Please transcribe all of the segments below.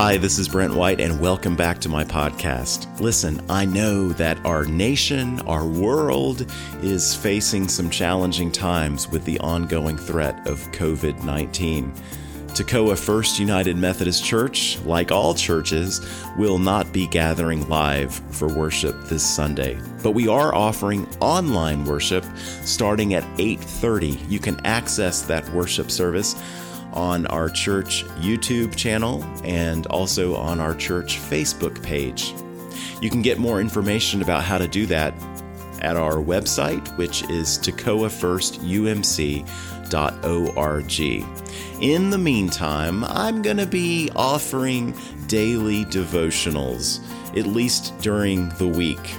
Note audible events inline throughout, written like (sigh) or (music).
Hi, this is Brent White, and welcome back to my podcast. Listen, I know that our nation, our world, is facing some challenging times with the ongoing threat of COVID 19. Toccoa First United Methodist Church, like all churches, will not be gathering live for worship this Sunday. But we are offering online worship starting at 8:30. You can access that worship service on our church YouTube channel and also on our church Facebook page. You can get more information about how to do that at our website, which is toccoafirstumc.org. In the meantime, I'm going to be offering daily devotionals, at least during the week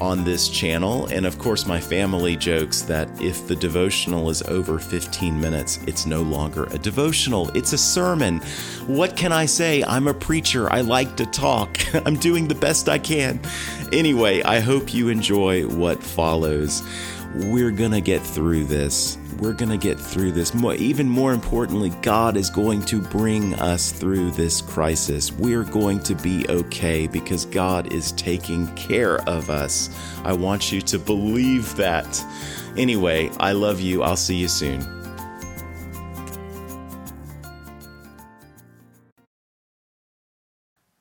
on this channel. And of course, my family jokes that if the devotional is over 15 minutes, it's no longer a devotional, it's a sermon. What can I say? I'm a preacher. I like to talk. (laughs) I'm doing the best I can. Anyway, I hope you enjoy what follows. We're going to get through this we're going to get through this. Even more importantly, God is going to bring us through this crisis. We're going to be okay because God is taking care of us. I want you to believe that. Anyway, I love you. I'll see you soon.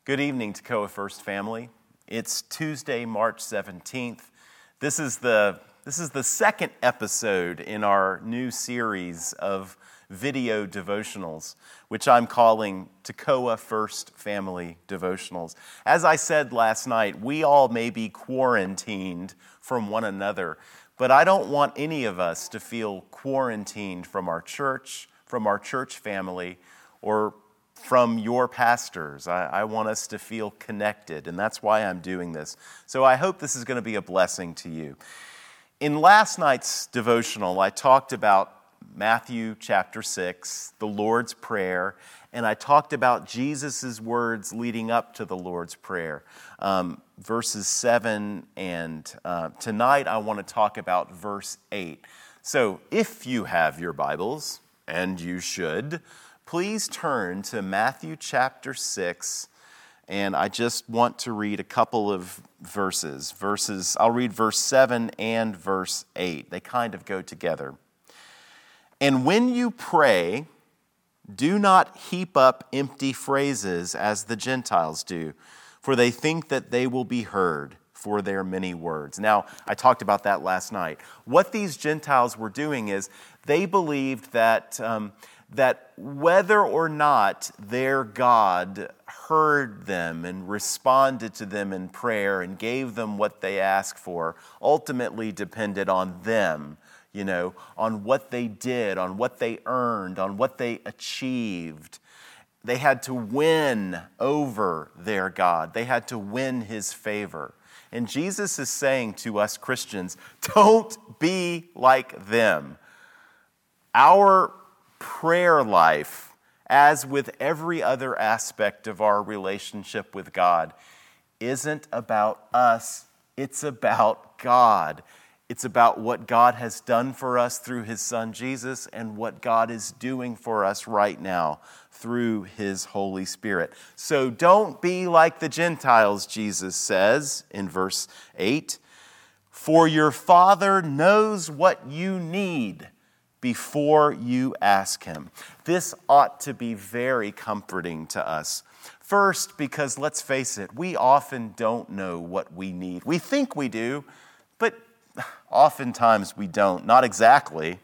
Good evening, Toccoa First family. It's Tuesday, March 17th. This is the this is the second episode in our new series of video devotionals, which I'm calling Toccoa First Family Devotionals. As I said last night, we all may be quarantined from one another, but I don't want any of us to feel quarantined from our church, from our church family, or from your pastors. I, I, want us to feel connected, and that's why I'm doing this. So I hope this is going to be a blessing to you. In last night's devotional, I talked about Matthew chapter 6, the Lord's Prayer, and I talked about Jesus' words leading up to the Lord's Prayer, um, verses 7 and uh, tonight I want to talk about verse 8. So if you have your Bibles, and you should, please turn to Matthew chapter 6 and I just want to read a couple of verses. Verses, I'll read verse 7 and verse 8. They kind of go together. And when you pray, do not heap up empty phrases as the Gentiles do, for they think that they will be heard for their many words. Now, I talked about that last night. What these Gentiles were doing is they believed that. Um, that whether or not their God heard them and responded to them in prayer and gave them what they asked for ultimately depended on them, you know, on what they did, on what they earned, on what they achieved. They had to win over their God, they had to win his favor. And Jesus is saying to us Christians, don't be like them. Our prayer life, as with every other aspect of our relationship with God, isn't about us, it's about God. It's about what God has done for us through His Son Jesus and what God is doing for us right now through His Holy Spirit. So don't be like the Gentiles, Jesus says in verse 8. For your Father knows what you need before you ask Him. This ought to be very comforting to us. First, because let's face it, we often don't know what we need. We think we do, but oftentimes we don't. Not exactly.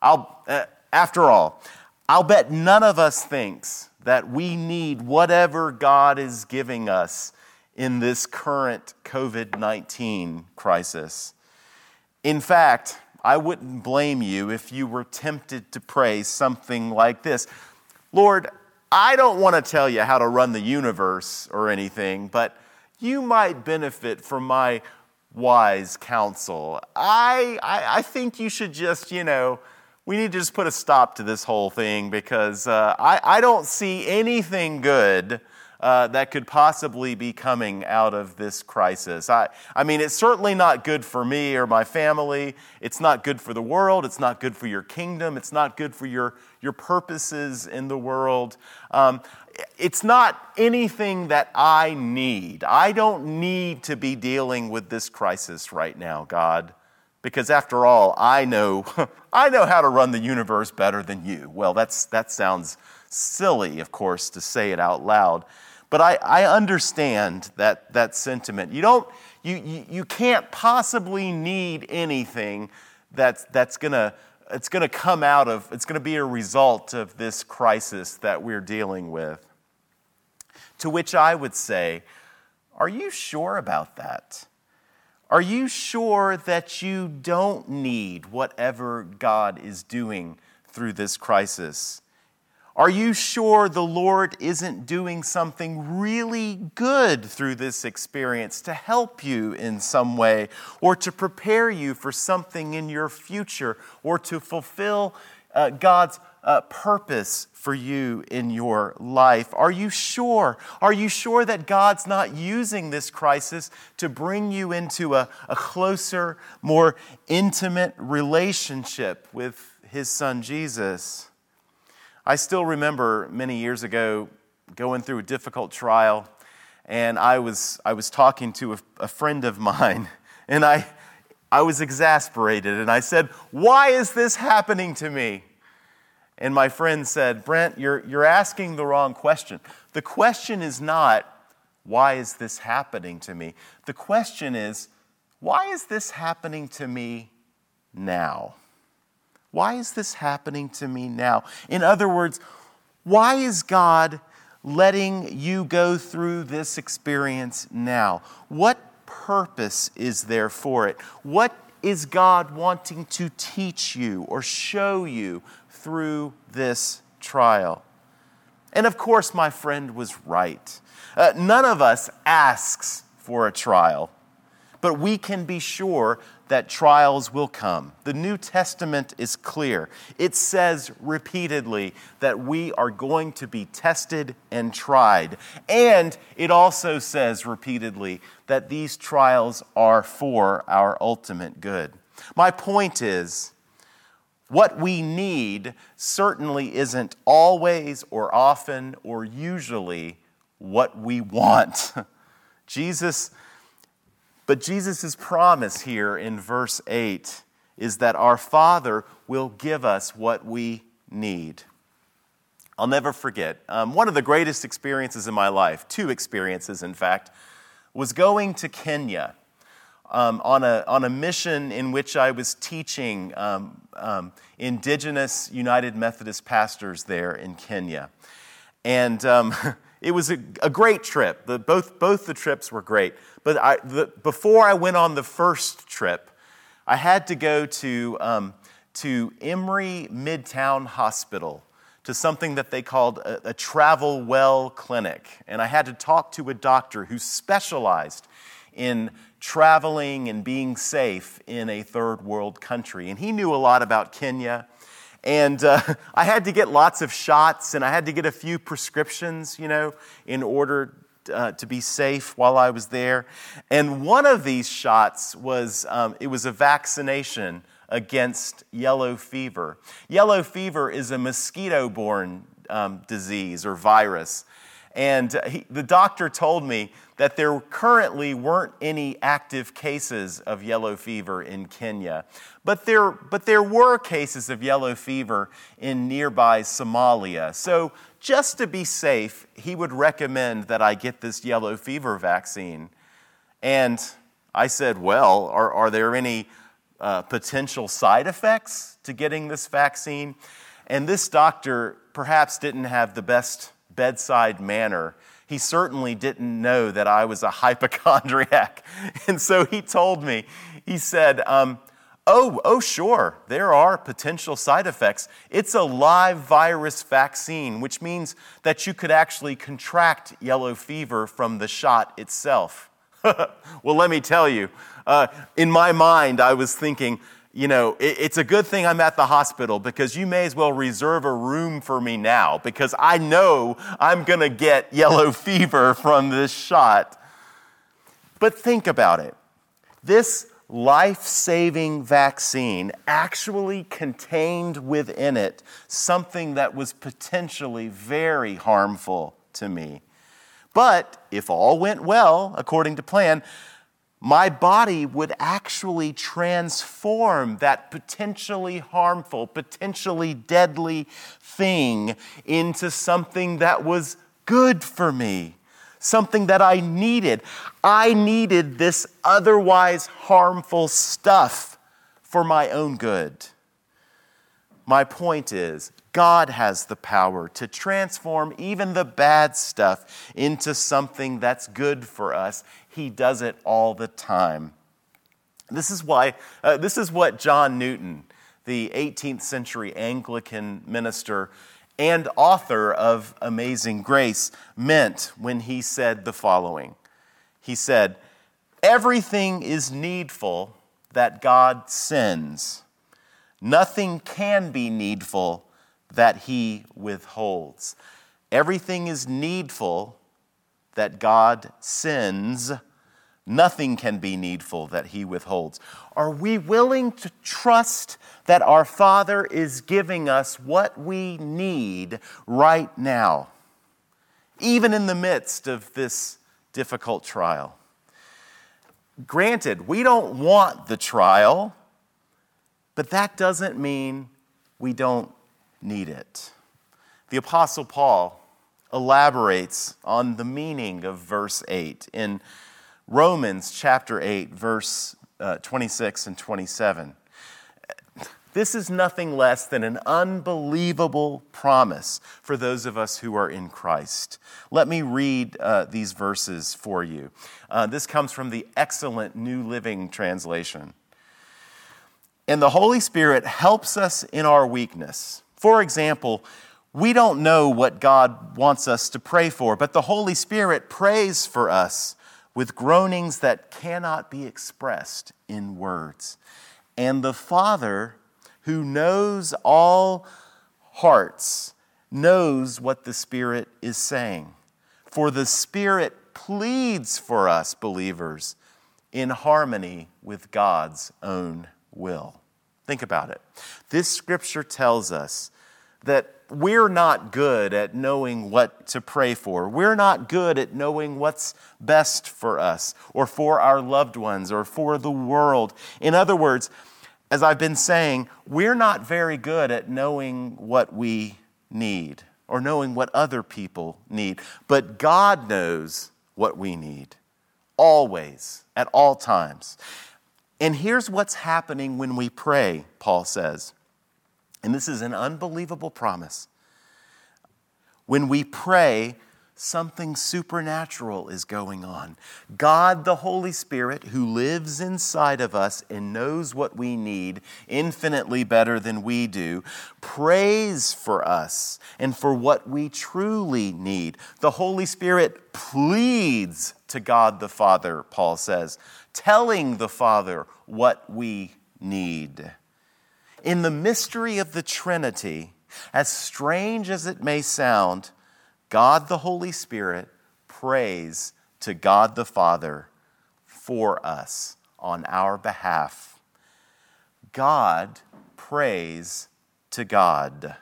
I'll, uh, after all, I'll bet none of us thinks that we need whatever God is giving us in this current COVID 19 crisis. In fact, I wouldn't blame you if you were tempted to pray something like this Lord, I don't want to tell you how to run the universe or anything, but you might benefit from my wise counsel. I, I, I think you should just, you know, we need to just put a stop to this whole thing because uh, I, I don't see anything good uh, that could possibly be coming out of this crisis. I, I mean, it's certainly not good for me or my family. It's not good for the world. It's not good for your kingdom. It's not good for your, your purposes in the world. Um, it's not anything that I need. I don't need to be dealing with this crisis right now, God, because after all, I know (laughs) I know how to run the universe better than you. Well, that's that sounds silly, of course, to say it out loud. But I, I understand that, that sentiment. You, don't, you, you, you can't possibly need anything that's, that's going to it's going to come out of, it's going to be a result of this crisis that we're dealing with. To which I would say, Are you sure about that? Are you sure that you don't need whatever God is doing through this crisis? Are you sure the Lord isn't doing something really good through this experience to help you in some way, or to prepare you for something in your future, or to fulfill uh, God's uh, purpose for you in your life? Are you sure? Are you sure that God's not using this crisis to bring you into a, a closer, more intimate relationship with His Son Jesus? I still remember many years ago going through a difficult trial, and I was, I was talking to a, a friend of (laughs) mine, and I, I was exasperated, and I said, Why is this happening to me? And my friend said, Brent, you're, you're asking the wrong question. The question is not, Why is this happening to me? The question is, Why is this happening to me now? Why is this happening to me now? In other words, why is God letting you go through this experience now? What purpose is there for it? What is God wanting to teach you or show you through this trial? And of course, my friend was right. Uh, none of us asks for a trial, but we can be sure that trials will come. The New Testament is clear. It says repeatedly that we are going to be tested and tried. And it also says repeatedly that these trials are for our ultimate good. My point is, what we need certainly isn't always or often or usually what we want. (laughs) Jesus but Jesus' promise here in verse 8 is that our Father will give us what we need. I'll never forget. Um, one of the greatest experiences in my life, two experiences in fact, was going to Kenya um, on, a, on a mission in which I was teaching um, um indigenous United Methodist pastors there in Kenya. And um, (laughs) it was a, a great trip. The, both, both the trips were great. But I, the, before I went on the first trip, I had to go to, um, to Emory Midtown Hospital to something that they called a, a travel well clinic. And I had to talk to a doctor who specialized in traveling and being safe in a third world country. And he knew a lot about Kenya and uh, (laughs) I had to get lots of shots and I had to get a few prescriptions, you know, in order uh, to be safe while I was there. And one of these shots was um, it was a vaccination against yellow fever. Yellow fever is a mosquito borne um, disease or virus. And he, the doctor told me that there currently weren't any active cases of yellow fever in Kenya. But there, but there were cases of yellow fever in nearby Somalia. So, just to be safe, he would recommend that I get this yellow fever vaccine. And I said, Well, are, are there any uh, potential side effects to getting this vaccine? And this doctor perhaps didn't have the best bedside manner. He certainly didn't know that I was a (laughs) hypochondriac. And so he told me, he said, um, Oh, oh, sure, there are potential side effects. It's a live virus vaccine, which means that you could actually contract yellow fever from the shot itself. (laughs) well, let me tell you, uh, in my mind, I was thinking, you know, it, it's a good thing I'm at the hospital because you may as well reserve a room for me now because I know I'm going to get yellow (laughs) fever from this shot. But think about it. This life saving vaccine actually contained within it something that was potentially very harmful to me. But if all went well, according to plan, my body would actually transform that potentially harmful, potentially deadly thing into something that was good for me, something that I needed. I needed this otherwise harmful stuff for my own good. My point is, God has the power to transform even the bad stuff into something that's good for us. He does it all the time. This is why, uh, this is what John Newton, the 18th century Anglican minister and author of Amazing Grace, meant when he said the following He said, Everything is needful that God sends, nothing can be needful that he withholds. Everything is needful that God sends. Nothing can be needful that he withholds. Are we willing to trust that our Father is giving us what we need right now, even in the midst of this difficult trial? Granted, we don't want the trial, but that doesn't mean we don't need it. The Apostle Paul elaborates on the meaning of verse 8 in Romans chapter 8, verse uh, 26 and 27. This is nothing less than an unbelievable promise for those of us who are in Christ. Let me read uh, these verses for you. Uh, this comes from the excellent New Living Translation. And the Holy Spirit helps us in our weakness. For example, we don't know what God wants us to pray for, but the Holy Spirit prays for us with groanings that cannot be expressed in words. And the Father, who knows all hearts, knows what the Spirit is saying. For the Spirit pleads for us, believers, in harmony with God's own will. Think about it. This scripture tells us that we're not good at knowing what to pray for. We're not good at knowing what's best for us or for our loved ones or for the world. In other words, as I've been saying, we're not very good at knowing what we need or knowing what other people need. But God knows what we need, always, at all times. And here's what's happening when we pray, Paul says. And this is an unbelievable promise. When we pray, something supernatural is going on. God, the Holy Spirit, who lives inside of us and knows what we need infinitely better than we do, prays for us and for what we truly need. The Holy Spirit pleads to God the Father, Paul says, telling the Father what we need. In the mystery of the Trinity, as strange as it may sound, God the Holy Spirit prays to God the Father for us on our behalf. God prays to God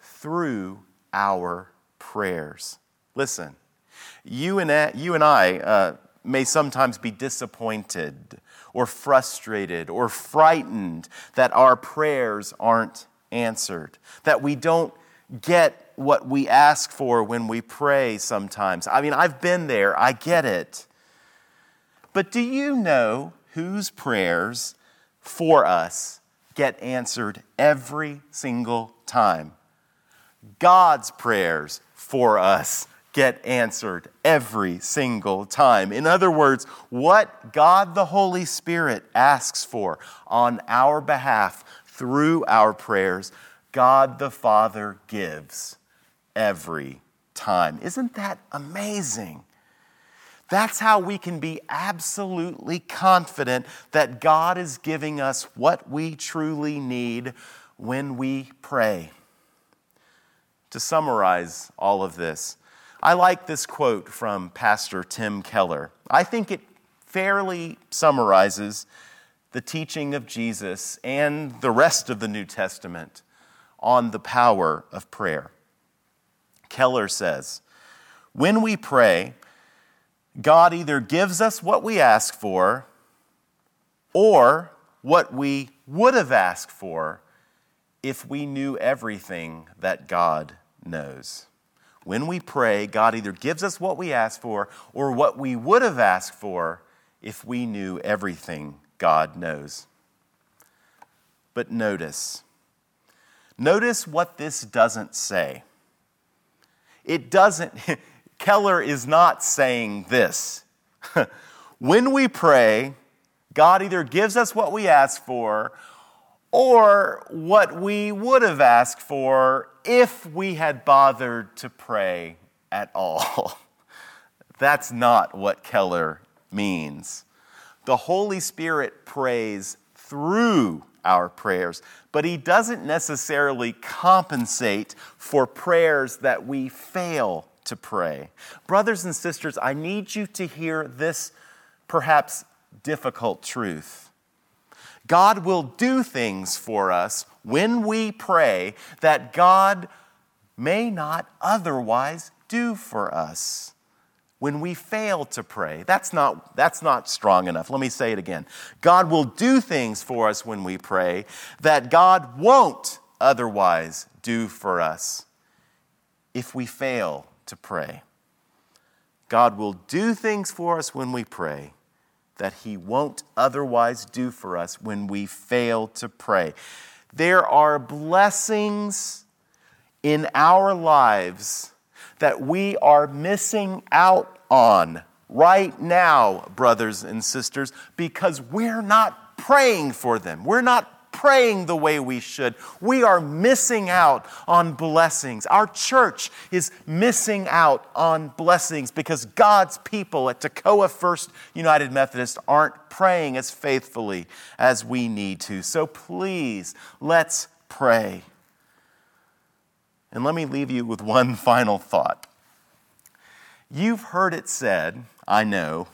through our prayers. Listen, you and I, you and I uh, may sometimes be disappointed or frustrated or frightened that our prayers aren't answered, that we don't get what we ask for when we pray sometimes. I mean, I've been there, I get it. But do you know whose prayers for us get answered every single time? God's prayers for us get answered every single time. In other words, what God the Holy Spirit asks for on our behalf through our prayers, God the Father gives every time. Isn't that amazing? That's how we can be absolutely confident that God is giving us what we truly need when we pray. To summarize all of this, I like this quote from Pastor Tim Keller. I think it fairly summarizes the teaching of Jesus and the rest of the New Testament on the power of prayer. Keller says, When we pray, God either gives us what we ask for or what we would have asked for if we knew everything that God knows. When we pray, God either gives us what we ask for or what we would have asked for if we knew everything God knows. But notice, notice what this doesn't say. It doesn't, (laughs) Keller is not saying this. (laughs) when we pray, God either gives us what we ask for or what we would have asked for if we had bothered to pray at all. (laughs) That's not what Keller means. The Holy Spirit prays through our prayers, but He doesn't necessarily compensate for prayers that we fail to pray. Brothers and sisters, I need you to hear this perhaps difficult truth. God will do things for us when we pray that God may not otherwise do for us when we fail to pray. That's not, that's not strong enough. Let me say it again. God will do things for us when we pray that God won't otherwise do for us if we fail to pray. God will do things for us when we pray that He won't otherwise do for us when we fail to pray. There are blessings in our lives that we are missing out on right now, brothers and sisters, because we're not praying for them. We're not praying the way we should. We are missing out on blessings. Our church is missing out on blessings because God's people at Toccoa First United Methodist aren't praying as faithfully as we need to. So please, let's pray. And let me leave you with one final thought. You've heard it said, I know,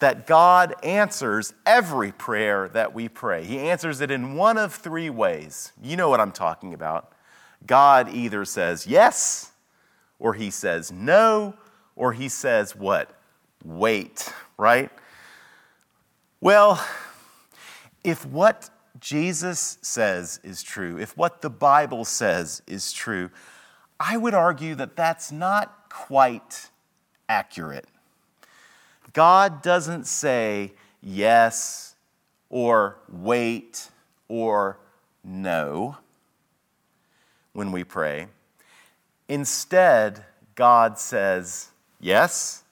that God answers every prayer that we pray. He answers it in one of three ways. You know what I'm talking about. God either says yes, or he says no, or he says what? Wait, right? Well, if what Jesus says is true, if what the Bible says is true, I would argue that that's not quite accurate. God doesn't say yes or wait or no when we pray. Instead, God says yes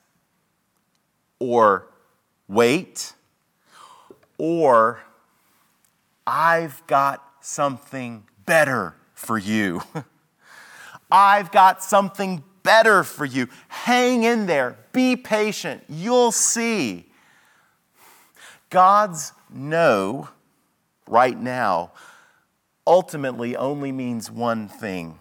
or wait or I've got something better for you. (laughs) I've got something better for you. Hang in there. Be patient. You'll see. God's no right now ultimately only means one thing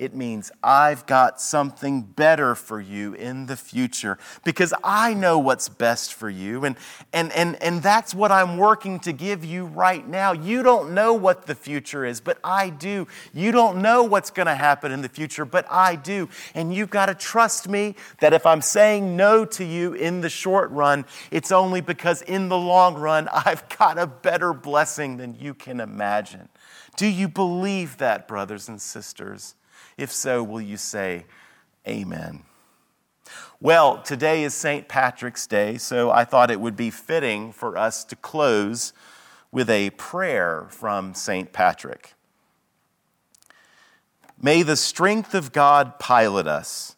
it means I've got something better for you in the future because I know what's best for you. And, and, and, and that's what I'm working to give you right now. You don't know what the future is, but I do. You don't know what's going to happen in the future, but I do. And you've got to trust me that if I'm saying no to you in the short run, it's only because in the long run, (laughs) I've got a better blessing than you can imagine. Do you believe that, brothers and sisters? If so, will you say amen? Well, today is St. Patrick's Day, so I thought it would be fitting for us to close with a prayer from St. Patrick. May the strength of God pilot us.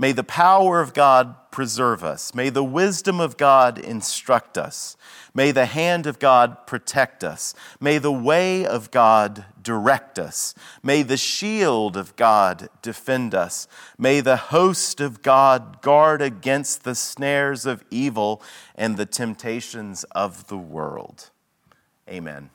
May the power of God preserve us. May the wisdom of God instruct us. May the hand of God protect us. May the way of God direct us. May the shield of God defend us. May the host of God guard against the snares of evil and the temptations of the world. Amen.